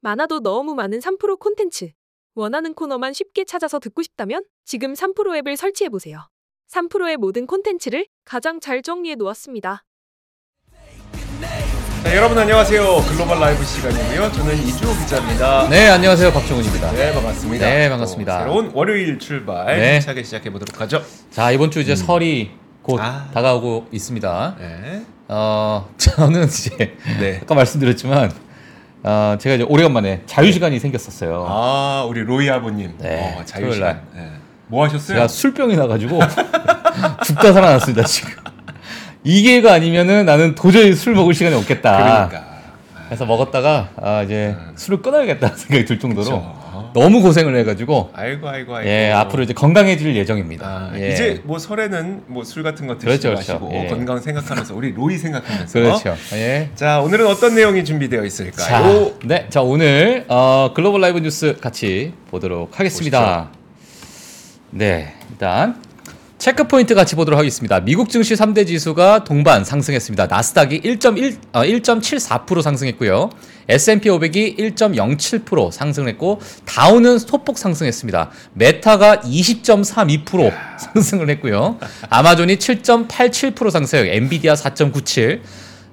많아도 너무 많은 3프로 콘텐츠. 원하는 코너만 쉽게 찾아서 듣고 싶다면 지금 3프로 앱을 설치해보세요. 3프로의 모든 콘텐츠를 가장 잘 정리해 놓았습니다. 네, 여러분 안녕하세요. 글로벌 라이브 시간이고요. 저는 이주호 기자입니다. 네, 안녕하세요. 박정훈입니다. 네, 반갑습니다. 네, 반갑습니다. 또 새로운 월요일 출발 네. 힘차게 시작해 보도록 하죠. 자, 이번 주 이제 설이 곧 아. 다가오고 있습니다. 네. 어, 저는 이제 네. 아까 말씀드렸지만 어, 제가 이제 오래간만에 자유 시간이 생겼었어요. 아, 우리 로이 아버님. 네, 어, 자유 시간. 날. 네. 뭐 하셨어요? 제가 술병이 나가지고 죽다 살아났습니다 지금. 이 기회가 아니면은 나는 도저히 술 먹을 시간이 없겠다. 그러니까. 그래서 먹었다가 아, 이제 술을 끊어야겠다 생각이 들 정도로 그쵸. 너무 고생을 해가지고 아이고 아이고 아이고. 예 앞으로 이제 건강해질 예정입니다. 아, 예. 이제 뭐 설에는 뭐 술 같은 거 드시지 그렇죠, 그렇죠. 마시고 예. 건강 생각하면서 우리 로이 생각하면서 그렇죠. 예. 자 오늘은 어떤 내용이 준비되어 있을까요? 자, 네, 자 오늘 어, 글로벌 라이브 뉴스 같이 보도록 하겠습니다. 네, 일단 체크 포인트 같이 보도록 하겠습니다. 미국 증시 3대 지수가 동반 상승했습니다. 나스닥이 1.1 어, 1.74% 상승했고요. S&P 500이 1.07% 상승했고 다우는 소폭 상승했습니다. 메타가 20.32% 상승을 했고요. 아마존이 7.87% 상승, 엔비디아 4.97,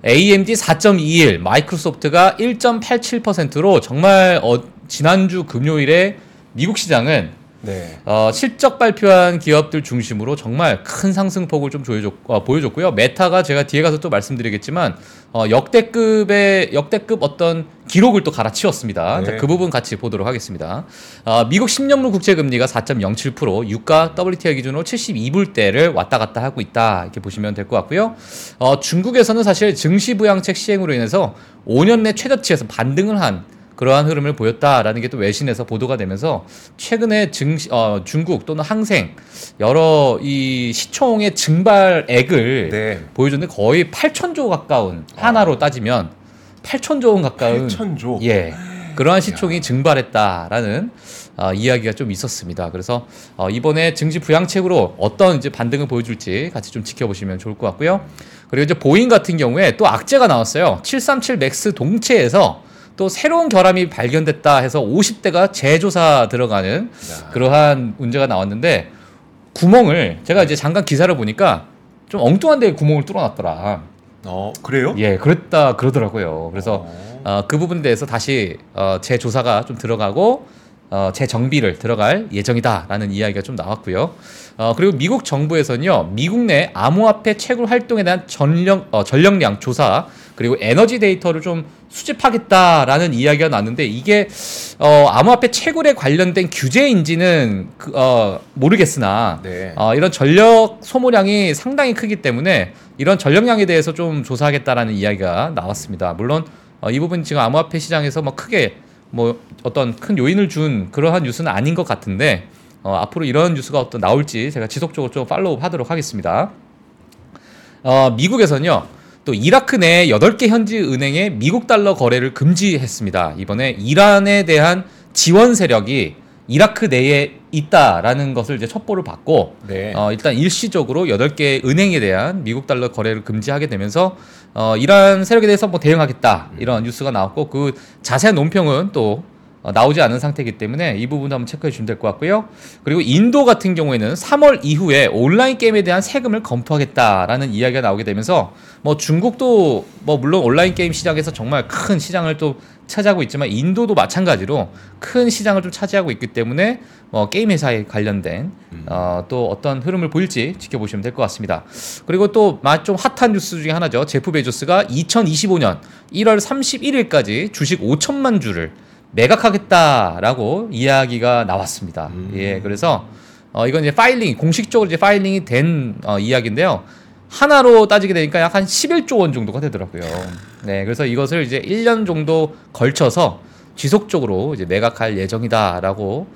AMD 4.21, 마이크로소프트가 1.87%로 정말 어, 지난주 금요일에 미국 시장은 네. 어, 실적 발표한 기업들 중심으로 정말 큰 상승폭을 좀 조여줬, 어, 보여줬고요. 메타가 제가 뒤에 가서 또 말씀드리겠지만 어, 역대급의 역대급 어떤 기록을 또 갈아치웠습니다. 네. 자, 그 부분 같이 보도록 하겠습니다. 어, 미국 10년물 국채 금리가 4.07%, 유가 WTI 기준으로 72불대를 왔다 갔다 하고 있다 이렇게 보시면 될 것 같고요. 어, 중국에서는 사실 증시 부양책 시행으로 인해서 5년 내 최저치에서 반등을 한 그러한 흐름을 보였다라는 게 또 외신에서 보도가 되면서 최근에 증시, 어, 중국 또는 항생 여러 이 시총의 증발액을 네. 보여줬는데 거의 8천조 가까운 하나로 따지면 8천조 원 가까운 8천조. 예 그러한 시총이 증발했다라는 어, 이야기가 좀 있었습니다. 그래서 어, 이번에 증시 부양책으로 어떤 이제 반등을 보여줄지 같이 좀 지켜보시면 좋을 것 같고요. 그리고 이제 보잉 같은 경우에 또 악재가 나왔어요. 737 맥스 동체에서 또 새로운 결함이 발견됐다 해서 50대가 재조사 들어가는 야. 그러한 문제가 나왔는데 구멍을 제가 이제 잠깐 기사를 보니까 좀 엉뚱한 데에 구멍을 뚫어놨더라. 어 그래요? 예, 그랬다 그러더라고요. 그래서 어. 어, 그 부분에 대해서 다시 어, 재조사가 좀 들어가고 어, 재정비를 들어갈 예정이다라는 이야기가 좀 나왔고요. 어, 그리고 미국 정부에서는요, 미국 내 암호화폐 채굴 활동에 대한 전력, 어, 전력량 조사 그리고 에너지 데이터를 좀 수집하겠다라는 이야기가 나왔는데 이게 어, 암호화폐 채굴에 관련된 규제인지는 그, 어, 모르겠으나 네. 어, 이런 전력 소모량이 상당히 크기 때문에 이런 전력량에 대해서 좀 조사하겠다라는 이야기가 나왔습니다. 물론 어, 이 부분 지금 암호화폐 시장에서 뭐 크게 뭐 어떤 큰 요인을 준 그러한 뉴스는 아닌 것 같은데 어, 앞으로 이런 뉴스가 어떤 나올지 제가 지속적으로 좀 팔로우 하도록 하겠습니다. 어, 미국에서는요. 또 이라크 내 8개 현지 은행의 미국 달러 거래를 금지했습니다. 이번에 이란에 대한 지원 세력이 이라크 내에 있다라는 것을 이제 첩보를 받고 네. 어, 일단 일시적으로 8개 은행에 대한 미국 달러 거래를 금지하게 되면서 어, 이란 세력에 대해서 뭐 대응하겠다 이런 뉴스가 나왔고 그 자세한 논평은 또 어, 나오지 않은 상태이기 때문에 이 부분도 한번 체크해 주시면 될 것 같고요. 그리고 인도 같은 경우에는 3월 이후에 온라인 게임에 대한 세금을 검토하겠다라는 이야기가 나오게 되면서 뭐 중국도 뭐 물론 온라인 게임 시장에서 정말 큰 시장을 또 차지하고 있지만 인도도 마찬가지로 큰 시장을 좀 차지하고 있기 때문에 뭐 게임 회사에 관련된 어, 또 어떤 흐름을 보일지 지켜보시면 될 것 같습니다. 그리고 또 좀 핫한 뉴스 중에 하나죠. 제프 베조스가 2025년 1월 31일까지 주식 5천만 주를 매각하겠다라고 이야기가 나왔습니다. 음. 예, 그래서 어, 이건 이제 filing 공식적으로 이제 filing이 된 어, 이야기인데요. 원화로 따지게 되니까 약 한 11조 원 정도가 되더라고요. 네, 그래서 이것을 이제 1년 정도 걸쳐서 지속적으로 이제 매각할 예정이다라고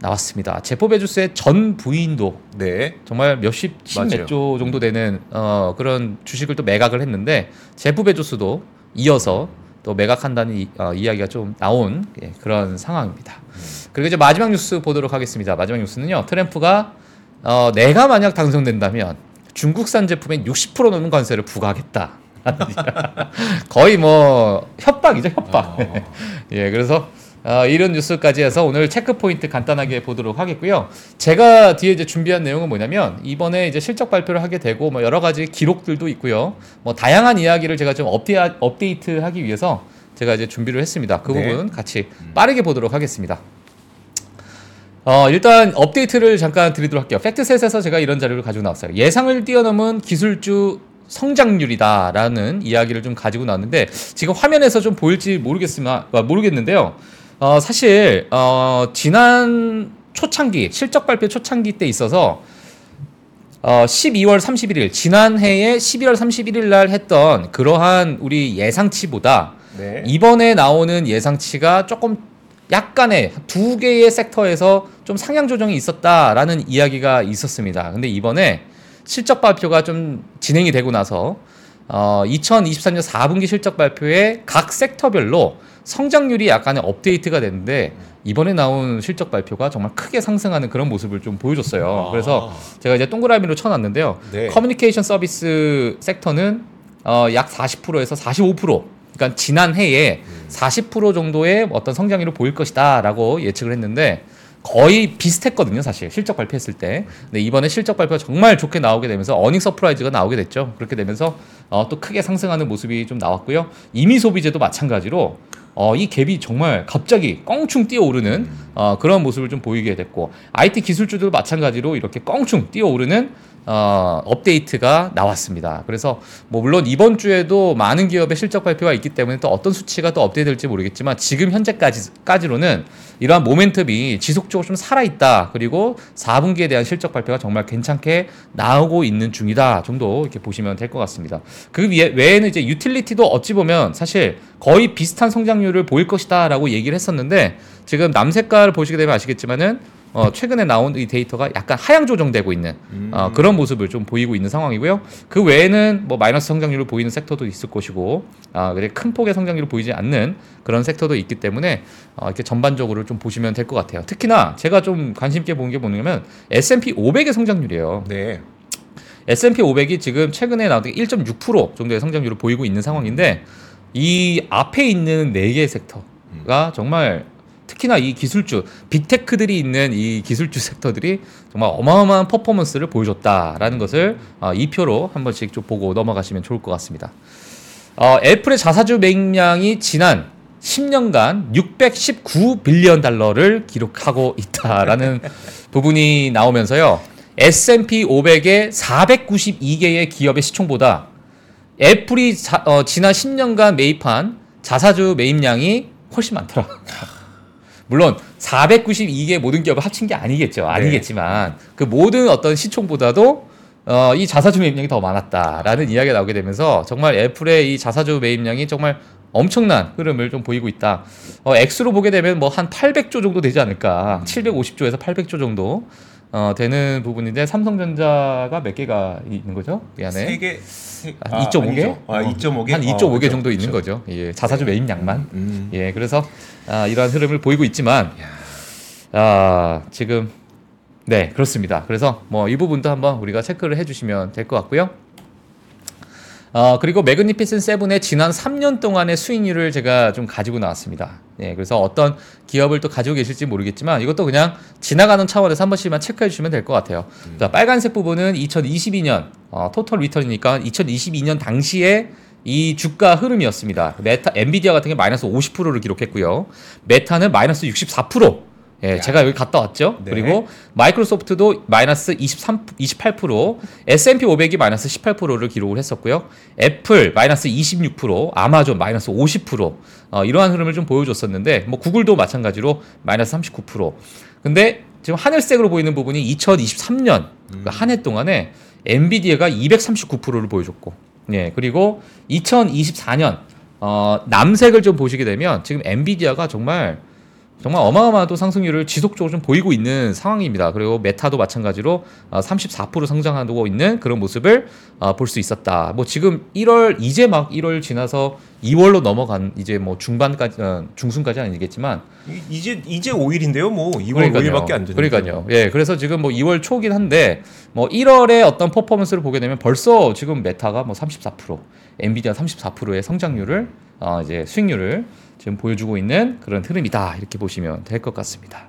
나왔습니다. 제프 베조스의 전 부인도 네. 정말 몇십. 십몇조 정도 되는 어, 그런 주식을 또 매각을 했는데 제프 베조스도 이어서 또 매각한다는 이, 어, 이야기가 좀 나온 예, 그런 상황입니다. 그리고 이제 마지막 뉴스 보도록 하겠습니다. 마지막 뉴스는요. 트럼프가 어, 내가 만약 당선된다면 중국산 제품에 60% 넘는 관세를 부과하겠다. 거의 뭐 협박이죠 협박. 어. 예, 그래서 어, 이런 뉴스까지 해서 오늘 체크 포인트 간단하게 보도록 하겠고요. 제가 뒤에 이제 준비한 내용은 뭐냐면 이번에 이제 실적 발표를 하게 되고 뭐 여러 가지 기록들도 있고요. 뭐 다양한 이야기를 제가 좀 업데이, 업데이트하기 위해서 제가 이제 준비를 했습니다. 그 네. 부분 같이 빠르게 보도록 하겠습니다. 어, 일단 업데이트를 잠깐 드리도록 할게요. 팩트셋에서 제가 이런 자료를 가지고 나왔어요. 예상을 뛰어넘은 기술주 성장률이다라는 이야기를 좀 가지고 나왔는데 지금 화면에서 좀 보일지 모르겠으면 아, 모르겠는데요. 어, 사실 어, 지난 초창기 실적 발표 초창기 때 있어서 어, 12월 31일 지난해에 11월 31일 날 했던 그러한 우리 예상치보다 네. 이번에 나오는 예상치가 조금 약간의 두 개의 섹터에서 좀 상향 조정이 있었다라는 이야기가 있었습니다. 근데 이번에 실적 발표가 좀 진행이 되고 나서 어, 2023년 4분기 실적 발표에 각 섹터별로 성장률이 약간의 업데이트가 됐는데 이번에 나온 실적 발표가 정말 크게 상승하는 그런 모습을 좀 보여줬어요. 아. 그래서 제가 이제 동그라미로 쳐놨는데요. 네. 커뮤니케이션 서비스 섹터는 어, 약 40%에서 45% 그러니까 지난해에 40% 정도의 어떤 성장률을 보일 것이다라고 예측을 했는데 거의 비슷했거든요, 사실 실적 발표했을 때. 근데 이번에 실적 발표가 정말 좋게 나오게 되면서 earning surprise가 나오게 됐죠. 그렇게 되면서 어, 또 크게 상승하는 모습이 좀 나왔고요. 임의 소비재도 마찬가지로 어, 이 갭이 정말 갑자기 껑충 뛰어오르는 어, 그런 모습을 좀 보이게 됐고 IT 기술주도 마찬가지로 이렇게 껑충 뛰어오르는 어, 업데이트가 나왔습니다. 그래서 뭐 물론 이번 주에도 많은 기업의 실적 발표가 있기 때문에 또 어떤 수치가 또 업데이트될지 모르겠지만 지금 현재까지까지로는 이러한 모멘텀이 지속적으로 좀 살아 있다. 그리고 4분기에 대한 실적 발표가 정말 괜찮게 나오고 있는 중이다 정도 이렇게 보시면 될 것 같습니다. 그 외에는 이제 유틸리티도 어찌 보면 사실 거의 비슷한 성장률을 보일 것이다라고 얘기를 했었는데 지금 남색깔 보시게 되면 아시겠지만은 어, 최근에 나온 이 데이터가 약간 하향 조정되고 있는 어, 그런 모습을 좀 보이고 있는 상황이고요. 그 외에는 뭐 마이너스 성장률을 보이는 섹터도 있을 것이고, 아, 그래 큰 폭의 성장률을 보이지 않는 그런 섹터도 있기 때문에 어, 이렇게 전반적으로 좀 보시면 될 것 같아요. 특히나 제가 좀 관심 있게 본 게 뭐냐면 S&P 500의 성장률이에요. 네. S&P 500이 지금 최근에 나온 게1.6% 정도의 성장률을 보이고 있는 상황인데 이 앞에 있는 네 개의 섹터가 정말 특히나 이 기술주 빅테크들이 있는 이 기술주 섹터들이 정말 어마어마한 퍼포먼스를 보여줬다라는 것을 어, 이 표로 한 번씩 좀 보고 넘어가시면 좋을 것 같습니다. 어, 애플의 자사주 매입량이 지난 10년간 619 빌리언 달러를 기록하고 있다라는 부분이 나오면서요. S&P 500의 492개의 기업의 시총보다 애플이 자- 어, 지난 10년간 매입한 자사주 매입량이 훨씬 많더라. 물론 492개 모든 기업을 합친 게 아니겠죠. 아니겠지만 그 모든 어떤 시총보다도 어, 이 자사주 매입량이 더 많았다라는 이야기가 나오게 되면서 정말 애플의 이 자사주 매입량이 정말 엄청난 흐름을 좀 보이고 있다. 어, 액수로 보게 되면 뭐 한 800조 정도 되지 않을까. 750조에서 800조 정도 어, 되는 부분인데 삼성전자가 몇 개가 있는 거죠? 이 안에? 세 개. 세... 한 2.5개? 아, 2.5개. 한 2.5개 정도 있는 거죠. 예, 자사주 매입량만. 음. 예, 그래서 아, 이러한 흐름을 보이고 있지만 아, 지금 네 그렇습니다. 그래서 뭐 이 부분도 한번 우리가 체크를 해 주시면 될 것 같고요. 어, 그리고 매그니피슨 세븐의 지난 3년 동안의 수익률을 제가 좀 가지고 나왔습니다. 예, 그래서 어떤 기업을 또 가지고 계실지 모르겠지만 이것도 그냥 지나가는 차원에서 한 번씩만 체크해 주시면 될 것 같아요. 자, 빨간색 부분은 2022년 어, total return이니까 2022년 당시에 이 주가 흐름이었습니다. 메타 엔비디아 같은 게 마이너스 50%를 기록했고요. 메타는 마이너스 64%. 예, 제가 여기 갔다 왔죠. 네. 그리고 마이크로소프트도 마이너스 23, 28%, S&P 500이 마이너스 18%를 기록을 했었고요. 애플 마이너스 26%, 아마존 마이너스 50%, 어, 이러한 흐름을 좀 보여줬었는데, 뭐 구글도 마찬가지로 마이너스 39%. 근데 지금 하늘색으로 보이는 부분이 2023년 그한해 동안에 엔비디아가 239%를 보여줬고, 예, 그리고 2024년 어, 남색을 좀 보시게 되면 지금 엔비디아가 정말 정말 어마어마한 상승률을 지속적으로 좀 보이고 있는 상황입니다. 그리고 메타도 마찬가지로 어, 34% 성장하고 있는 그런 모습을 어, 볼수 있었다. 뭐 지금 1월 이제 막 1월 지나서 2월로 넘어간 이제 뭐 중반까지 어, 중순까지 는 아니겠지만 이- 이제 이제 5일인데요. 뭐 2월 5일밖에 안 되는. 그러니까요. 예, 그래서 지금 뭐 2월 초긴 한데 뭐 1월에 어떤 퍼포먼스를 보게 되면 벌써 지금 메타가 뭐 34%, 엔비디아 34%의 성장률을 어 이제 수익률을 지금 보여주고 있는 그런 흐름이다 이렇게 보시면 될 것 같습니다.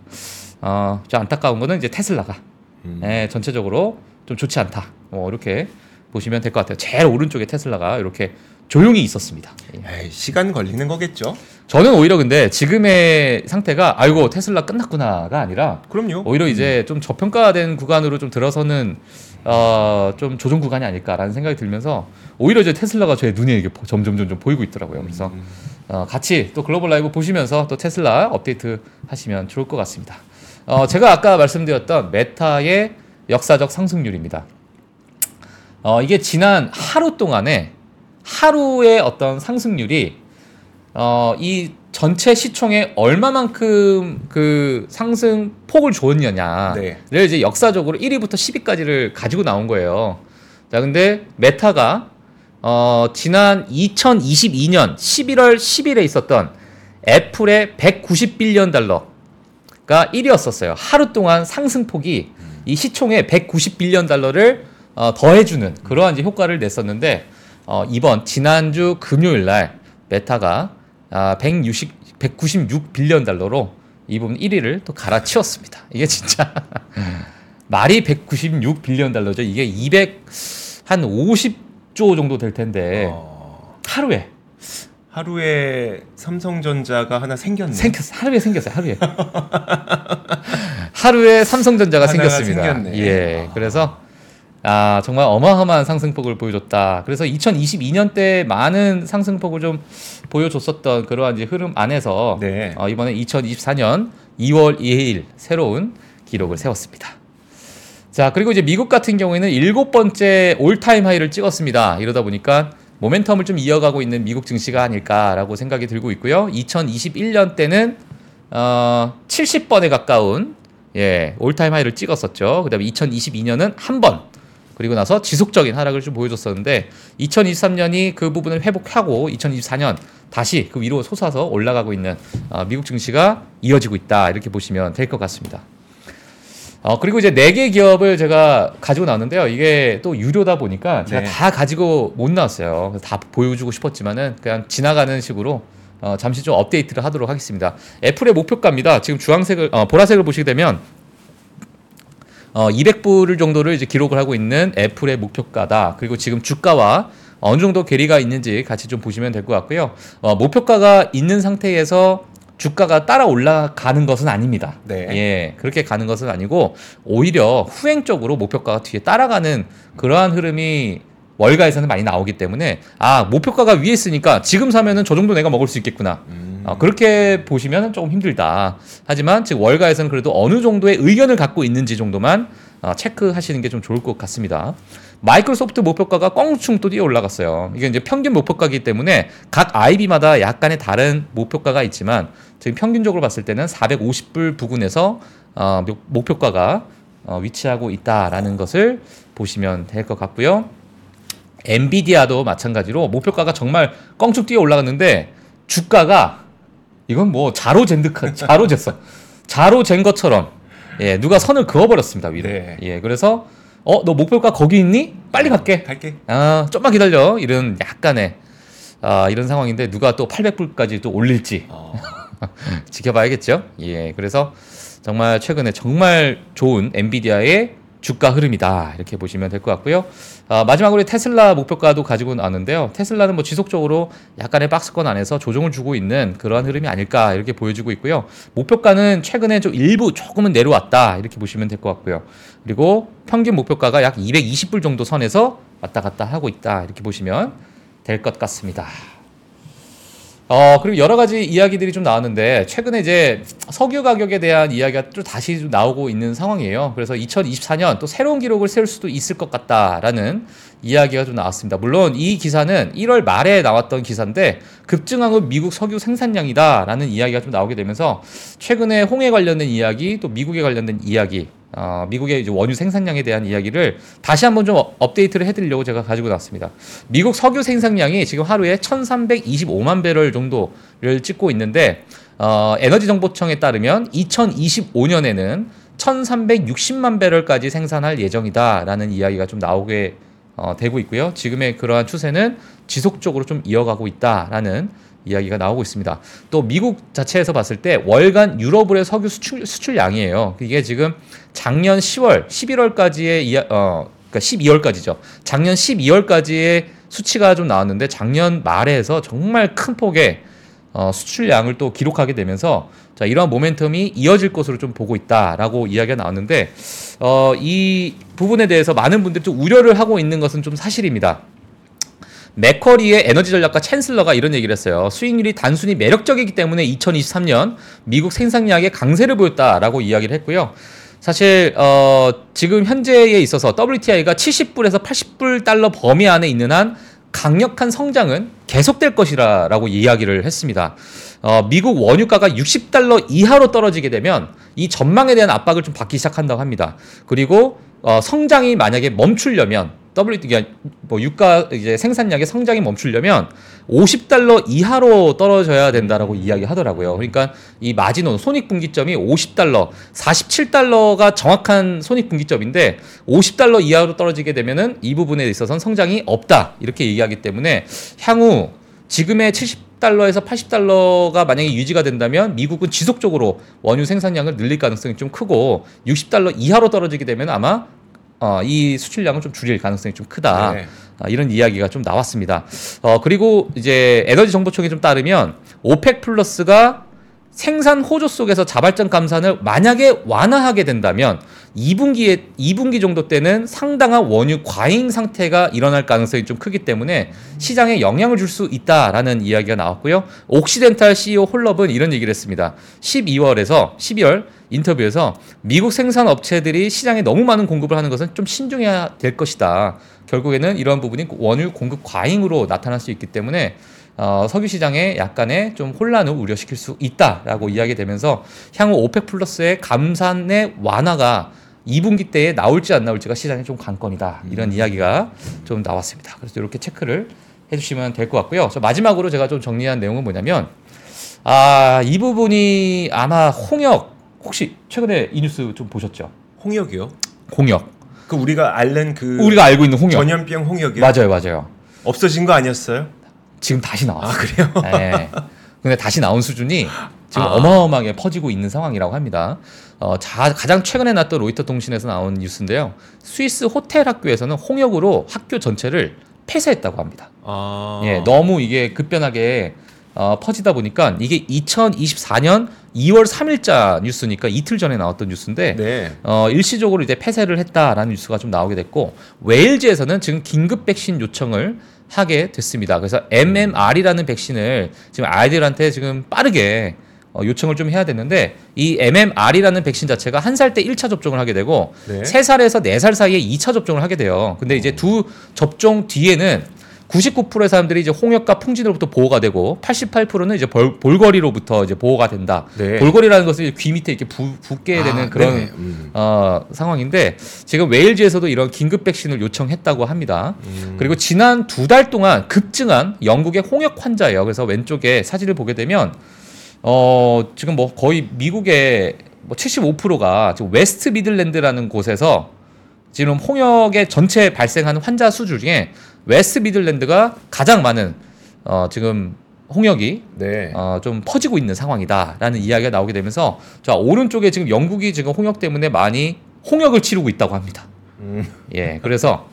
어, 좀 안타까운 거는 이제 테슬라가 음. 예, 전체적으로 좀 좋지 않다. 뭐 이렇게 보시면 될 것 같아요. 제일 오른쪽에 테슬라가 이렇게 조용히 있었습니다. 예. 에이, 시간 걸리는 거겠죠. 저는 오히려 근데 지금의 상태가 아이고 테슬라 끝났구나가 아니라 그럼요. 오히려 이제 좀 저평가된 구간으로 좀 들어서는 어, 좀 조정 구간이 아닐까라는 생각이 들면서 오히려 이제 테슬라가 제 눈에 이게 보- 점점 점점 보이고 있더라고요. 그래서 음. 어, 같이 또 글로벌 라이브 보시면서 또 테슬라 업데이트 하시면 좋을 것 같습니다. 어, 제가 아까 말씀드렸던 메타의 역사적 상승률입니다. 어, 이게 지난 하루 동안에 하루의 어떤 상승률이 어, 이 전체 시총에 얼마만큼 그 상승 폭을 줬느냐를 네. 이제 역사적으로 1위부터 10위까지를 가지고 나온 거예요. 자, 근데 메타가 어, 지난 2022년 11월 10일에 있었던 애플의 190 billion 달러가 1위였었어요. 하루 동안 상승폭이 이 시총에 190 billion 달러를 어, 더해주는 그러한 이제 효과를 냈었는데 어, 이번 지난주 금요일 날 메타가 아, 160, 196 billion 달러로 이 부분 1위를 또 갈아치웠습니다. 이게 진짜 말이 196 billion 달러죠. 이게 200 한 50 조 정도 될 텐데 어, 하루에 하루에 삼성전자가 하나 생겼네. 생겼 하루에 생겼어요. 하루에 하루에 삼성전자가 생겼습니다. 생겼네. 예, 아. 그래서 아 정말 어마어마한 상승폭을 보여줬다. 그래서 2022년 때 많은 상승폭을 좀 보여줬었던 그러한 이제 흐름 안에서 네. 어, 이번에 2024년 2월 2일 새로운 기록을 세웠습니다. 자, 그리고 이제 미국 같은 경우에는 일곱 번째 올타임 하이를 찍었습니다. 이러다 보니까 모멘텀을 좀 이어가고 있는 미국 증시가 아닐까라고 생각이 들고 있고요. 2021년 때는 어, 70번에 가까운 예, 올타임 하이를 찍었었죠. 그다음에 2022년은 한 번. 그리고 나서 지속적인 하락을 좀 보여줬었는데 2023년이 그 부분을 회복하고 2024년 다시 그 위로 솟아서 올라가고 있는 어, 미국 증시가 이어지고 있다 이렇게 보시면 될 것 같습니다. 어 그리고 이제 네 개 기업을 제가 가지고 나왔는데요. 이게 또 유료다 보니까 제가 네. 다 가지고 못 나왔어요. 다 보여주고 싶었지만은 그냥 지나가는 식으로 어, 잠시 좀 업데이트를 하도록 하겠습니다. 애플의 목표가입니다. 지금 주황색을 어, 보라색을 보시게 되면 어, 200불 정도를 이제 기록을 하고 있는 애플의 목표가다. 그리고 지금 주가와 어느 정도 괴리가 있는지 같이 좀 보시면 될 것 같고요. 어, 목표가가 있는 상태에서 주가가 따라 올라가는 것은 아닙니다. 네. 예, 그렇게 가는 것은 아니고 오히려 후행적으로 목표가가 뒤에 따라가는 그러한 흐름이 월가에서는 많이 나오기 때문에 아 목표가가 위에 있으니까 지금 사면은 저 정도 내가 먹을 수 있겠구나. 음. 어, 그렇게 보시면 조금 힘들다. 하지만 지금 월가에서는 그래도 어느 정도의 의견을 갖고 있는지 정도만 어, 체크하시는 게 좀 좋을 것 같습니다. 마이크로소프트 목표가가 껑충 또 뛰어 올라갔어요. 이게 이제 평균 목표가이기 때문에 각 IB마다 약간의 다른 목표가가 있지만 지금 평균적으로 봤을 때는 450불 부근에서 어, 목- 목표가가 어, 위치하고 있다라는 것을 보시면 될 것 같고요. 엔비디아도 마찬가지로 목표가가 정말 껑충 뛰어 올라갔는데 주가가 이건 뭐 자로 잰 듯한 자로 쟀어. 자로 잰 것처럼 예, 누가 선을 그어 버렸습니다, 위로. 네. 예. 그래서 어, 너 목표가 거기 있니? 빨리 갈게. 갈게. 아, 좀만 기다려. 이런 약간의 아, 이런 상황인데 누가 또 800불까지 또 올릴지 어. 지켜봐야겠죠. 예, 그래서 정말 최근에 정말 좋은 엔비디아의 주가 흐름이다 이렇게 보시면 될 것 같고요. 아, 마지막으로 테슬라 목표가도 가지고 나왔는데요. 테슬라는 뭐 지속적으로 약간의 박스권 안에서 조정을 주고 있는 그러한 흐름이 아닐까 이렇게 보여지고 있고요. 목표가는 최근에 좀 일부 조금은 내려왔다 이렇게 보시면 될 것 같고요. 그리고 평균 목표가가 약 220불 정도 선에서 왔다 갔다 하고 있다 이렇게 보시면 될 것 같습니다. 어, 그리고 여러 가지 이야기들이 좀 나왔는데, 최근에 이제 석유 가격에 대한 이야기가 또 다시 좀 나오고 있는 상황이에요. 그래서 2024년 또 새로운 기록을 세울 수도 있을 것 같다라는 이야기가 좀 나왔습니다. 물론 이 기사는 1월 말에 나왔던 기사인데, 급증한 건 미국 석유 생산량이다라는 이야기가 좀 나오게 되면서, 최근에 홍해 관련된 이야기, 또 미국에 관련된 이야기, 어, 미국의 이제 원유 생산량에 대한 이야기를 다시 한번 좀 업- 업데이트를 해드리려고 제가 가지고 나왔습니다. 미국 석유 생산량이 지금 하루에 1,325만 배럴 정도를 찍고 있는데 어, 에너지정보청에 따르면 2025년에는 1,360만 배럴까지 생산할 예정이다라는 이야기가 좀 나오게 어, 되고 있고요. 지금의 그러한 추세는 지속적으로 좀 이어가고 있다라는 이야기가 나오고 있습니다. 또 미국 자체에서 봤을 때 월간 유럽의 석유 수출 수출량이에요. 이게 지금 작년 10월, 11월까지의 이야, 어 그러니까 12월까지죠. 작년 12월까지의 수치가 좀 나왔는데 작년 말에서 정말 큰 폭의 어, 수출량을 또 기록하게 되면서 자 이러한 모멘텀이 이어질 것으로 좀 보고 있다라고 이야기가 나왔는데 어, 이 부분에 대해서 많은 분들이 좀 우려를 하고 있는 것은 좀 사실입니다. 맥커리의 에너지 전략가 챈슬러가 이런 얘기를 했어요. 수익률이 단순히 매력적이기 때문에 2023년 미국 생산량의 강세를 보였다라고 이야기를 했고요. 사실 어, 지금 현재에 있어서 WTI가 70불에서 80불 달러 범위 안에 있는 한 강력한 성장은 계속될 것이라라고 이야기를 했습니다. 어, 미국 원유가가 60달러 이하로 떨어지게 되면 이 전망에 대한 압박을 좀 받기 시작한다고 합니다. 그리고 어, 성장이 만약에 멈추려면 WTI 뭐 유가 이제 생산량의 성장이 멈추려면 50달러 이하로 떨어져야 된다라고 이야기하더라고요. 그러니까 이 마지노 손익 분기점이 50달러, 47달러가 정확한 손익 분기점인데 50달러 이하로 떨어지게 되면은 이 부분에 있어서는 성장이 없다 이렇게 얘기하기 때문에 향후 지금의 70달러에서 80달러가 만약에 유지가 된다면 미국은 지속적으로 원유 생산량을 늘릴 가능성이 좀 크고 60달러 이하로 떨어지게 되면 아마 어, 이 수출량을 좀 줄일 가능성이 좀 크다. 네. 아, 이런 이야기가 좀 나왔습니다. 어, 그리고 이제 에너지 정보청에 좀 따르면 오펙 플러스가 생산 호조 속에서 자발적 감산을 만약에 완화하게 된다면 2분기에 2분기 정도 때는 상당한 원유 과잉 상태가 일어날 가능성이 좀 크기 때문에 시장에 영향을 줄 수 있다라는 이야기가 나왔고요. 옥시덴탈 CEO 홀럽은 이런 얘기를 했습니다. 12월에서 12월 인터뷰에서 미국 생산 업체들이 시장에 너무 많은 공급을 하는 것은 좀 신중해야 될 것이다. 결국에는 이러한 부분이 원유 공급 과잉으로 나타날 수 있기 때문에 어, 석유 시장에 약간의 좀 혼란을 우려시킬 수 있다라고 이야기되면서 향후 오펙 플러스의 감산의 완화가 2분기 때에 나올지 안 나올지가 시장의 좀 관건이다 이런 이야기가 좀 나왔습니다. 그래서 이렇게 체크를 해주시면 될 것 같고요. 저 마지막으로 제가 좀 정리한 내용은 뭐냐면 아 이 부분이 아마 홍역 혹시 최근에 이 뉴스 좀 보셨죠? 홍역이요? 홍역 그 우리가 앓는 그 우리가 알고 있는 홍역 전염병 홍역이 맞아요 맞아요. 없어진 거 아니었어요? 지금 다시 나왔어요. 아 그래요? 네. 근데 다시 나온 수준이 지금 아. 어마어마하게 퍼지고 있는 상황이라고 합니다. 어, 자, 가장 최근에 났던 로이터 통신에서 나온 뉴스인데요. 스위스 호텔 학교에서는 홍역으로 학교 전체를 폐쇄했다고 합니다. 아 예, 너무 이게 급변하게 어, 퍼지다 보니까 이게 2024년 2월 3일자 뉴스니까 이틀 전에 나왔던 뉴스인데 네. 어, 일시적으로 이제 폐쇄를 했다라는 뉴스가 좀 나오게 됐고 웨일즈에서는 지금 긴급 백신 요청을 하게 됐습니다. 그래서 MMR이라는 백신을 지금 아이들한테 지금 빠르게 어, 요청을 좀 해야 되는데 이 MMR이라는 백신 자체가 한 살때 1차 접종을 하게 되고 네. 세 살에서 네 살 사이에 2차 접종을 하게 돼요. 근데 이제 두 접종 뒤에는 99%의 사람들이 이제 홍역과 풍진으로부터 보호가 되고 88%는 이제 벌, 볼거리로부터 이제 보호가 된다. 네. 볼거리라는 것은 귀 밑에 이렇게 부, 붓게 되는 아, 그런 네네. 음. 어, 상황인데 지금 웨일즈에서도 이런 긴급 백신을 요청했다고 합니다. 음. 그리고 지난 두 달 동안 급증한 영국의 홍역 환자예요. 그래서 왼쪽에 사진을 보게 되면 어, 지금 뭐 거의 미국의 뭐 75%가 지금 웨스트 미들랜드라는 곳에서 지금 홍역의 전체 발생하는 환자 수 중에 웨스트 미들랜드가 가장 많은 어, 지금 홍역이 네. 어, 좀 퍼지고 있는 상황이다라는 이야기가 나오게 되면서 자 오른쪽에 지금 영국이 지금 홍역 때문에 많이 홍역을 치르고 있다고 합니다. 음. 예, 그래서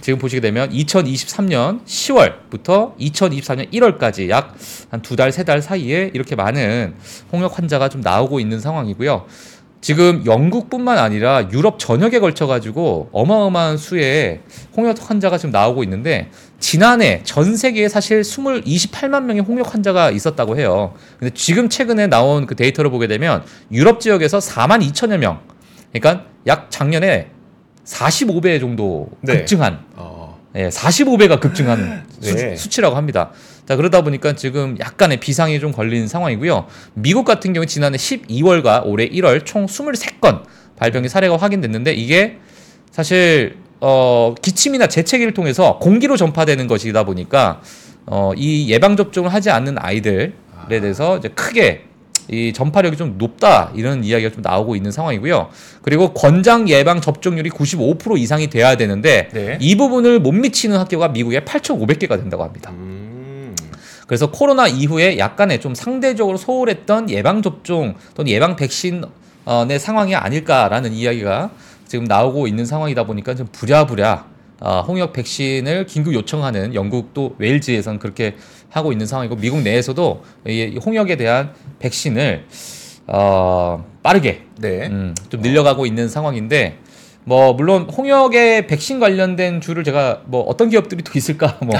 지금 보시게 되면 2023년 10월부터 2024년 1월까지 약 한 두 달, 세 달 사이에 이렇게 많은 홍역 환자가 좀 나오고 있는 상황이고요. 지금 영국뿐만 아니라 유럽 전역에 걸쳐 가지고 어마어마한 수의 홍역 환자가 지금 나오고 있는데 지난해 전 세계에 사실 20, 28만 명의 홍역 환자가 있었다고 해요. 근데 지금 최근에 나온 그 데이터를 보게 되면 유럽 지역에서 4만 2천여 명. 그러니까 약 작년에 45배 정도 네. 급증한 어. 예, 45배가 급증한 네. 수, 치라고 합니다. 자, 그러다 보니까 지금 약간의 비상이 좀 걸린 상황이고요. 미국 같은 경우 지난해 12월과 올해 1월 총 23건 발병의 사례가 확인됐는데 이게 사실 어, 기침이나 재채기를 통해서 공기로 전파되는 것이다 보니까 어, 이 예방 접종을 하지 않는 아이들에 대해서 이제 크게 이 전파력이 좀 높다 이런 이야기가 좀 나오고 있는 상황이고요. 그리고 권장 예방 접종률이 95% 이상이 돼야 되는데 네. 이 부분을 못 미치는 학교가 미국에 8,500개가 된다고 합니다. 음. 그래서 코로나 이후에 약간의 좀 상대적으로 소홀했던 예방 접종 또는 예방 백신의 상황이 아닐까라는 이야기가 지금 나오고 있는 상황이다 보니까 좀 부랴부랴 어, 홍역 백신을 긴급 요청하는 영국도 웨일즈에서는 그렇게 하고 있는 상황이고 미국 내에서도 이 홍역에 대한 백신을 어, 빠르게 네. 음, 좀 늘려가고 있는 상황인데 뭐 물론 홍역의 백신 관련된 줄을 제가 뭐 어떤 기업들이 또 있을까 뭐,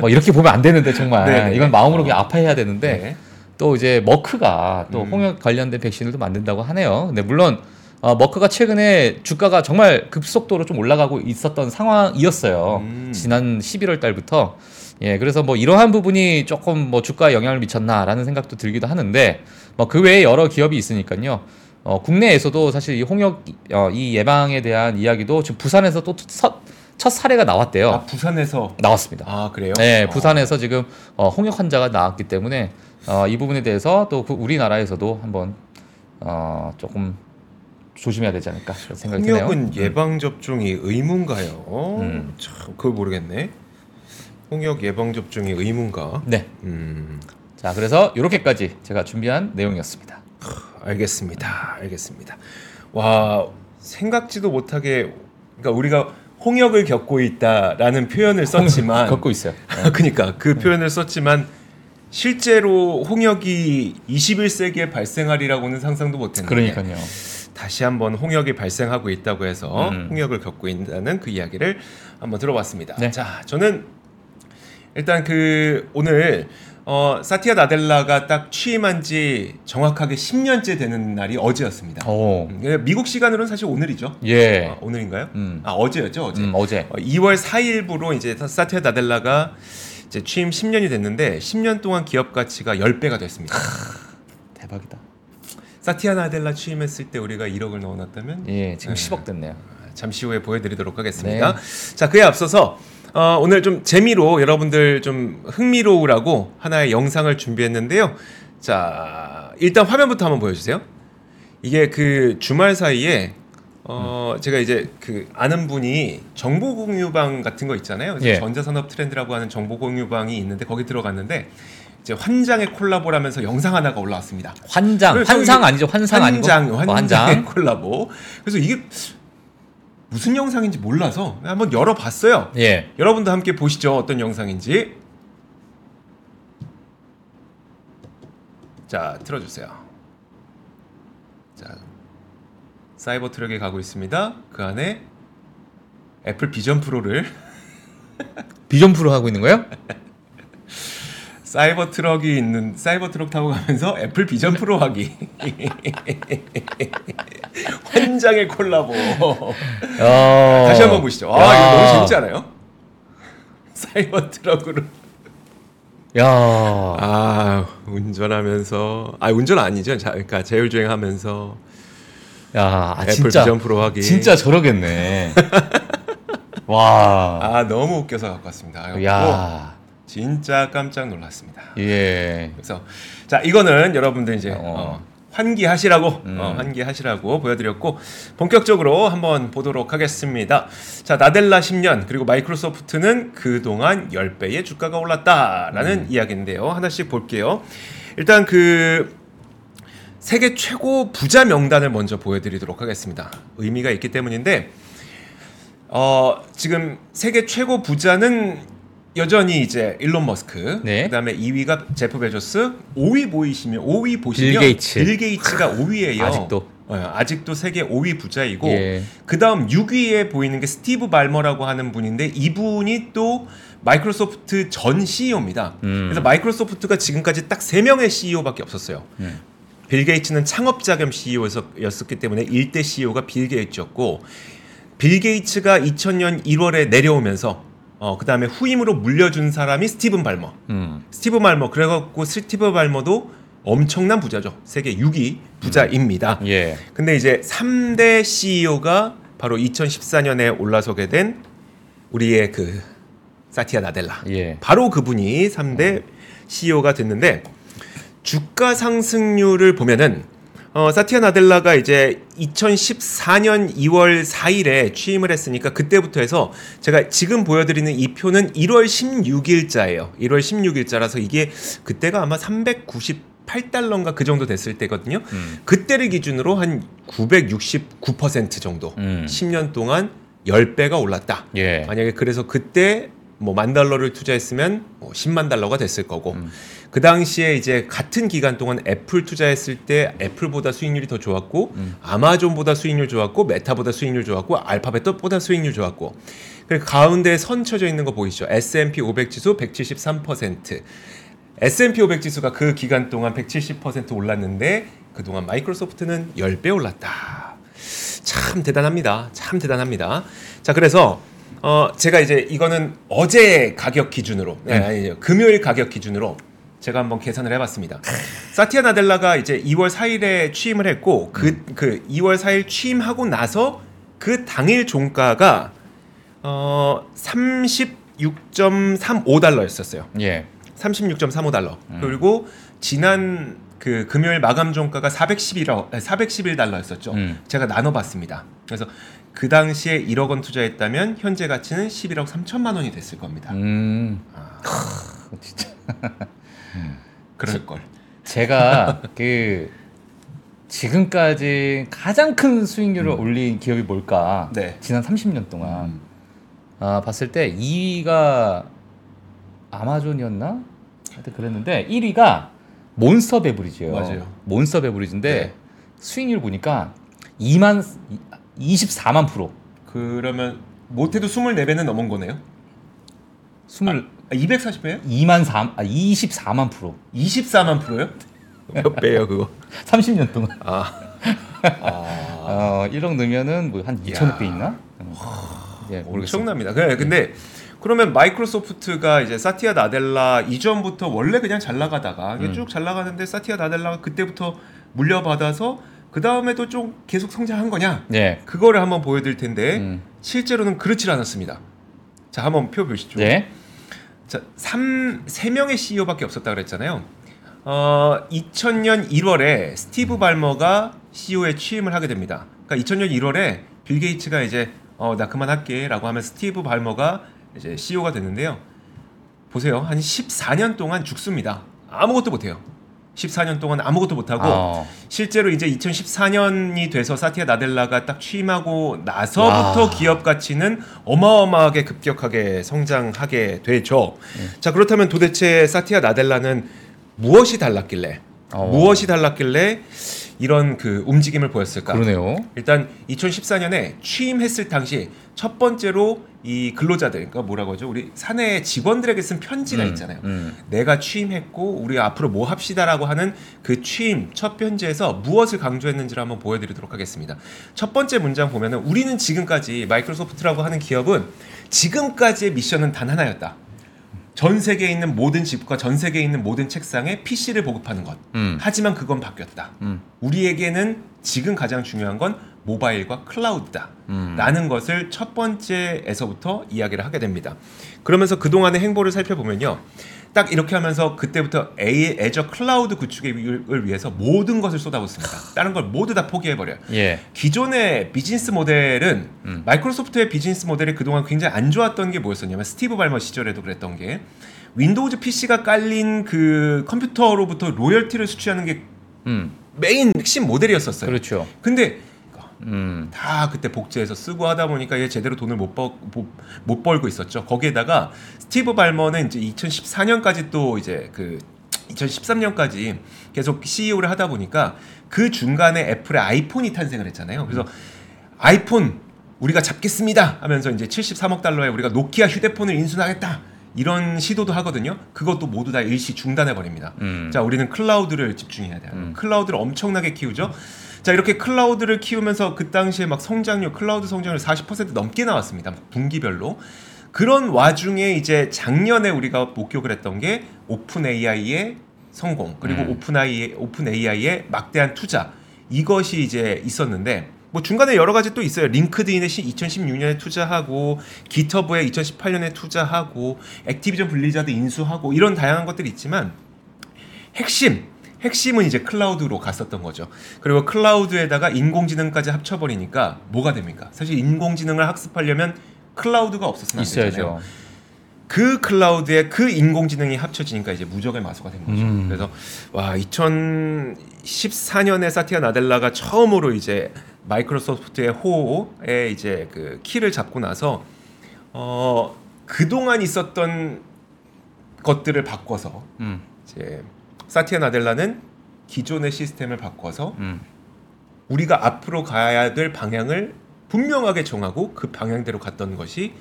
뭐 이렇게 보면 안 되는데 정말 네네. 이건 마음으로 그냥 아파해야 되는데 네. 또 이제 머크가 또 음. 홍역 관련된 백신을 또 만든다고 하네요. 근데 물론 어, 머크가 최근에 주가가 정말 급속도로 좀 올라가고 있었던 상황이었어요. 음. 지난 11월 달부터. 예, 그래서 뭐 이러한 부분이 조금 뭐 주가에 영향을 미쳤나라는 생각도 들기도 하는데 뭐 그 외에 여러 기업이 있으니까요. 어, 국내에서도 사실 이 홍역 어, 이 예방에 대한 이야기도 지금 부산에서 또첫 사례가 나왔대요. 아 부산에서 나왔습니다. 아 그래요? 네, 어. 부산에서 지금 어, 홍역 환자가 나왔기 때문에 어, 이 부분에 대해서 또 그 우리나라에서도 한번 어, 조금 조심해야 되지 않을까 생각이 드네요. 홍역은 예방 접종이 의무인가요? 음. 참 그걸 모르겠네. 홍역 예방 접종이 의무인가? 네, 음. 자 그래서 이렇게까지 제가 준비한 내용이었습니다. 알겠습니다. 알겠습니다. 와 생각지도 못하게 그러니까 우리가 홍역을 겪고 있다라는 표현을 썼지만 겪고 있어요. 그러니까 그 표현을 썼지만 실제로 홍역이 21세기에 발생하리라고는 상상도 못했는데 그러니까요. 다시 한번 홍역이 발생하고 있다고 해서 음. 홍역을 겪고 있다는 그 이야기를 한번 들어봤습니다. 네. 자, 저는 일단 그 오늘 어, 사티아 나델라가 딱 취임한 지 정확하게 10년째 되는 날이 어제였습니다. 오, 음, 미국 시간으로는 사실 오늘이죠. 예, 아, 오늘인가요? 음. 아 어제였죠, 어제. 음, 어제. 어, 2월 4일부로 이제 사티아 나델라가 이제 취임 10년이 됐는데 10년 동안 기업 가치가 10배가 됐습니다. 대박이다. 사티아 나델라 취임했을 때 우리가 1억을 넣어 놨다면 예, 지금 네. 10억 됐네요. 잠시 후에 보여 드리도록 하겠습니다. 네. 자, 그에 앞서서 어, 오늘 좀 재미로 여러분들 좀 흥미로우라고 하나의 영상을 준비했는데요. 자, 일단 화면부터 한번 보여주세요. 이게 그 주말 사이에 어, 제가 이제 그 아는 분이 정보 공유방 같은 거 있잖아요. 예. 전자산업 트렌드라고 하는 정보 공유방이 있는데 거기 들어갔는데 이제 환장의 콜라보를 하면서 영상 하나가 올라왔습니다. 환장, 환상 아니죠? 환상 환장, 아니고 뭐 환장의 환장. 콜라보. 그래서 이게 무슨 영상인지 몰라서 한번 열어봤어요. 예, 여러분도 함께 보시죠. 어떤 영상인지. 자, 틀어주세요. 자, 사이버 트럭에 가고 있습니다. 그 안에 애플 비전 프로를 비전 프로 하고 있는 거예요? 사이버 트럭이 있는 사이버 트럭 타고 가면서 애플 비전 프로 하기. 환장의 콜라보. 어... 다시 한번 보시죠. 아, 야. 이거 너무 재밌지 않아요? 사이버 트럭으로. 야, 아, 운전하면서 아, 운전 아니죠. 자, 그러니까 제율 주행하면서 야, 아, 애플 진짜 비전 프로 하기. 진짜 저러겠네. 와, 아, 너무 웃겨서 갖고 왔습니다. 아, 야, 진짜 깜짝 놀랐습니다. 예, 그래서 자 이거는 여러분들 이제 어. 어, 환기하시라고 음. 어, 환기하시라고 보여드렸고 본격적으로 한번 보도록 하겠습니다. 자 나델라 10년 그리고 마이크로소프트는 그동안 10배의 주가가 올랐다라는 음. 이야기인데요. 하나씩 볼게요. 일단 그 세계 최고 부자 명단을 먼저 보여드리도록 하겠습니다. 의미가 있기 때문인데 어, 지금 세계 최고 부자는 여전히 이제 일론 머스크, 네. 그다음에 2위가 제프 베조스, 5위 보이시면 5위 보시면 빌 게이츠. 빌 게이츠가 5위예요. 아직도 어, 아직도 세계 5위 부자이고 예. 그 다음 6위에 보이는 게 스티브 발머라고 하는 분인데 이분이 또 마이크로소프트 전 CEO입니다. 음. 그래서 마이크로소프트가 지금까지 딱 3명의 CEO밖에 없었어요. 음. 빌 게이츠는 창업자 겸 CEO였었기 때문에 일대 CEO가 빌 게이츠였고 빌 게이츠가 2000년 1월에 내려오면서 어, 그 다음에 후임으로 물려준 사람이 스티븐 발머. 음. 스티브 발머 그래갖고 스티브 발머도 엄청난 부자죠. 세계 6위 부자입니다. 예. 근데 이제 3대 CEO가 바로 2014년에 올라서게 된 우리의 그 사티아 나델라. 예. 바로 그분이 3대 CEO가 됐는데 주가 상승률을 보면은 어, 사티아 나델라가 이제 2014년 2월 4일에 취임을 했으니까 그때부터 해서 제가 지금 보여드리는 이 표는 1월 16일자예요. 1월 16일자라서 이게 그때가 아마 398달러인가 그 정도 됐을 때거든요. 음. 그때를 기준으로 한 969% 정도. 음. 10년 동안 10배가 올랐다. 예. 만약에 그래서 그때 뭐 만 달러를 투자했으면 뭐 10만 달러가 됐을 거고 음. 그 당시에 이제 같은 기간 동안 애플 투자했을 때 애플보다 수익률이 더 좋았고 음. 아마존보다 수익률 좋았고 메타보다 수익률 좋았고 알파벳보다 수익률 좋았고 그 가운데 선 쳐져 있는 거 보이시죠? S&P 500 지수 173% S&P 500 지수가 그 기간 동안 170% 올랐는데 그동안 마이크로소프트는 10배 올랐다. 참 대단합니다. 참 대단합니다. 자, 그래서 어 제가 이제 이거는 어제 가격 기준으로 네, 네. 아니죠. 금요일 가격 기준으로 제가 한번 계산을 해봤습니다. 사티아 나델라가 이제 2월 4일에 취임을 했고 그 그 2월 4일 취임하고 나서 그 당일 종가가 어 36.35달러였었어요. 예. 36.35달러. 그리고 지난 그 금요일 마감 종가가 411억 411달러였었죠. 음. 제가 나눠 봤습니다. 그래서 그 당시에 1억 원 투자했다면 현재 가치는 11억 3천만 원이 됐을 겁니다. 음. 아, 크, 진짜. 그럴 걸. 제가 그 지금까지 가장 큰 수익률을 올린 기업이 뭘까? 네. 지난 30년 동안 음. 아, 봤을 때 2위가 아마존이었나? 하여튼 그랬는데 1위가 몬스터 베브리지예요. 맞아요. 몬스터 베브리지인데 네. 수익률 보니까 2만 24만 프로. 그러면 못해도 24배는 넘은 거네요. 20 아, 240배요? 2만 3 아, 24만 프로. 24만 프로요? 몇 배예요 그거? 30년 동안. 아, 아 어, 1억 넣으면은 뭐 한 2천억 배 있나? 예, 모르겠습니다. 엄청납니다. 그 근데 그러면 마이크로소프트가 이제 사티아 나델라 이전부터 원래 그냥 잘 나가다가 이게 음. 쭉잘 나가는데 사티아 나델라가 그때부터 물려받아서 그 다음에도 좀 계속 성장한 거냐? 예. 그거를 한번 보여드릴 텐데 음. 실제로는 그렇지 않았습니다. 자, 한번 표 보시죠. 네. 자, 3, 3명의 CEO밖에 없었다 그랬잖아요. 어, 2000년 1월에 스티브 발머가 CEO에 취임을 하게 됩니다. 그러니까 2000년 1월에 빌 게이츠가 이제 어, 나 그만할게라고 하면 스티브 발머가 이제 CEO가 됐는데요. 보세요. 한 14년 동안 죽습니다. 아무것도 못 해요. 14년 동안 아무것도 못 하고 어. 실제로 이제 2014년이 돼서 사티아 나델라가 딱 취임하고 나서부터 와. 기업 가치는 어마어마하게 급격하게 성장하게 되죠. 네. 자 그렇다면 도대체 사티아 나델라는 무엇이 달랐길래 어. 무엇이 달랐길래 이런 그 움직임을 보였을까? 그러네요. 일단 2014년에 취임했을 당시 첫 번째로 이 근로자들, 그러니까 뭐라고 하죠? 우리 사내 직원들에게 쓴 편지가 음, 있잖아요. 음. 내가 취임했고 우리 앞으로 뭐 합시다라고 하는 그 취임 첫 편지에서 무엇을 강조했는지를 한번 보여드리도록 하겠습니다. 첫 번째 문장 보면은 우리는 지금까지 마이크로소프트라고 하는 기업은 지금까지의 미션은 단 하나였다. 전 세계에 있는 모든 집과 전 세계에 있는 모든 책상에 PC를 보급하는 것. 음. 하지만 그건 바뀌었다. 음. 우리에게는 지금 가장 중요한 건 모바일과 클라우드다. 음. 라는 것을 첫 번째에서부터 이야기를 하게 됩니다. 그러면서 그동안의 행보를 살펴보면요. 딱 이렇게 하면서 그때부터 A, 애저 클라우드 구축을 위해서 모든 것을 쏟아붓습니다. 다른 걸 모두 다 포기해버려요. 예. 기존의 비즈니스 모델은 음. 마이크로소프트의 비즈니스 모델이 그동안 굉장히 안 좋았던 게 뭐였었냐면 스티브 발머 시절에도 그랬던 게 윈도우즈 PC가 깔린 그 컴퓨터로부터 로열티를 수취하는 게 음. 메인 핵심 모델이었었어요. 그렇죠. 근데 음. 다 그때 복제해서 쓰고 하다 보니까 얘 제대로 돈을 못, 벌, 못, 못 벌고 있었죠. 거기에다가 스티브 발머는 이제 2014년까지 또 이제 그 2013년까지 계속 CEO를 하다 보니까 그 중간에 애플의 아이폰이 탄생을 했잖아요. 그래서 아이폰 우리가 잡겠습니다 하면서 이제 73억 달러에 우리가 노키아 휴대폰을 인수하겠다 이런 시도도 하거든요. 그것도 모두 다 일시 중단해 버립니다. 음. 자, 우리는 클라우드를 집중해야 돼요. 음. 클라우드를 엄청나게 키우죠. 자, 이렇게 클라우드를 키우면서 그 당시에 막 성장률, 클라우드 성장률 40% 넘게 나왔습니다. 분기별로. 그런 와중에 이제 작년에 우리가 목격을 했던 게 오픈 AI의 성공 그리고 음. 오픈 AI 오픈 AI의 막대한 투자 이것이 이제 있었는데 뭐 중간에 여러 가지 또 있어요. 링크드인에 2016년에 투자하고 깃허브에 2018년에 투자하고 액티비전 블리자드 인수하고 이런 다양한 것들이 있지만 핵심 핵심은 이제 클라우드로 갔었던 거죠. 그리고 클라우드에다가 인공지능까지 합쳐버리니까 뭐가 됩니까? 사실 인공지능을 학습하려면 클라우드가 없었으면 안 되잖아요. 있어야죠. 그 클라우드에 그 인공지능이 합쳐지니까 이제 무적의 마소가 된 거죠. 음. 그래서 와 2014년에 사티아 나델라가 처음으로 이제 마이크로소프트의 호에 이제 그 키를 잡고 나서 어 그 동안 있었던 것들을 바꿔서 음. 이제 사티아 나델라는 기존의 시스템을 바꿔서 음. 우리가 앞으로 가야 될 방향을 분명하게 정하고 그 방향대로 갔던 것이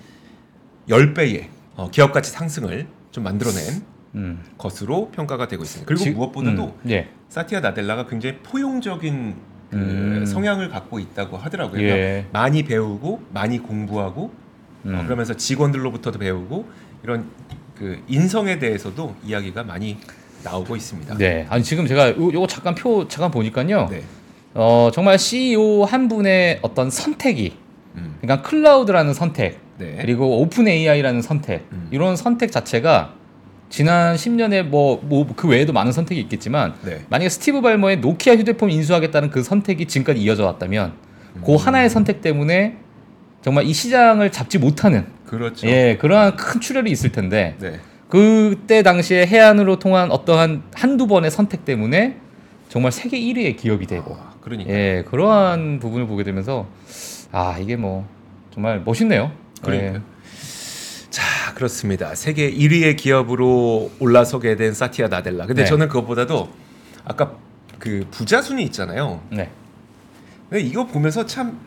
10배의 어, 기업 가치 상승을 좀 만들어낸 음. 것으로 평가가 되고 있습니다. 그리고 지- 무엇보다도 음. 예. 사티아 나델라가 굉장히 포용적인 그 음. 성향을 갖고 있다고 하더라고요. 예. 그러니까 많이 배우고 많이 공부하고 어, 음. 그러면서 직원들로부터도 배우고 이런 그 인성에 대해서도 이야기가 많이 나오고 있습니다. 네. 아니 지금 제가 요, 요거 잠깐 표 잠깐 보니까요. 네. 어 정말 CEO 한 분의 어떤 선택이 음. 그러니까 클라우드라는 선택 네. 그리고 오픈 AI라는 선택 음. 이런 선택 자체가 지난 10년에 뭐 뭐 그 외에도 많은 선택이 있겠지만 네. 만약에 스티브 발머의 노키아 휴대폰 인수하겠다는 그 선택이 지금까지 이어져 왔다면 음. 그 하나의 선택 때문에 정말 이 시장을 잡지 못하는 그렇죠. 예 그러한 큰 출혈이 있을 텐데 네. 그때 당시에 해안으로 통한 어떠한 한두 번의 선택 때문에 정말 세계 1위의 기업이 되고 아, 그러니까. 예 그러한 부분을 보게 되면서 아 이게 뭐 정말 멋있네요. 그러니까요. 예. 자 그렇습니다. 세계 1위의 기업으로 올라서게 된 사티아 나델라. 근데 네. 저는 그것보다도 아까 그 부자 순위 있잖아요. 네. 근데 이거 보면서 참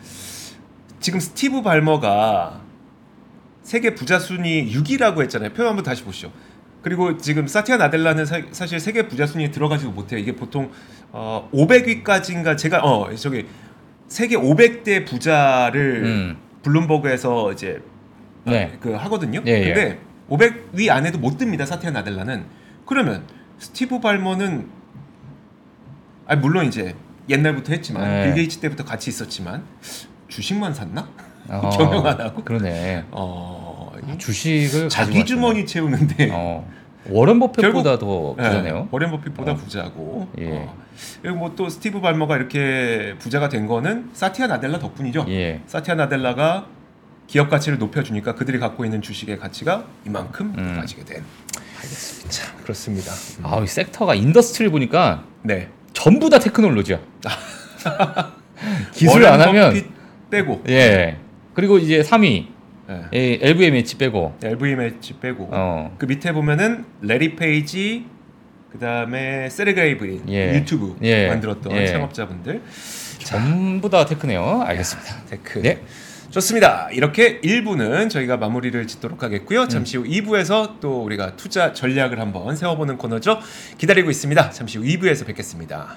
지금 스티브 발머가 세계 부자 순위 6위라고 했잖아요. 표 한번 다시 보시죠. 그리고 지금 사티아 나델라는 사, 사실 세계 부자 순위에 들어가지도 못해요. 이게 보통 어 500위까지인가 제가 어 저기 세계 500대 부자를 음. 블룸버그에서 이제 네. 그 하거든요. 예, 예. 근데 500위 안에도 못 듭니다. 사티아 나델라는. 그러면 스티브 발머는 아 물론 이제 옛날부터 했지만 네. 빌 게이츠 때부터 같이 있었지만 주식만 샀나? 어, 경영 안 하고? 그러네. 어 아, 주식을 자기 주머니 채우는데. 어. 워런 버핏보다 더 예, 부자네요. 워렌 버핏보다 어. 부자고. 예. 어. 그리고 뭐 또 스티브 발머가 이렇게 부자가 된 거는 사티아 나델라 덕분이죠. 예. 사티아 나델라가 기업 가치를 높여주니까 그들이 갖고 있는 주식의 가치가 이만큼 음. 높아지게 된. 알겠습니다. 참 그렇습니다. 아, 이 섹터가 industry를 보니까 네. 전부 다 테크놀로지야. 기술 안 하면 빼고 예. 그리고 이제 3위 네. 예, LVMH 빼고 LVMH 빼고 어. 그 밑에 보면은 래리 페이지 그 다음에 세르게이 브린 예. 유튜브 예. 만들었던 예. 창업자분들 전부 다 tech네요. 알겠습니다. tech 네. 좋습니다. 이렇게 1부는 저희가 마무리를 짓도록 하겠고요. 잠시 후 2부에서 또 우리가 투자 전략을 한번 세워보는 코너죠. 기다리고 있습니다. 잠시 후 2부에서 뵙겠습니다.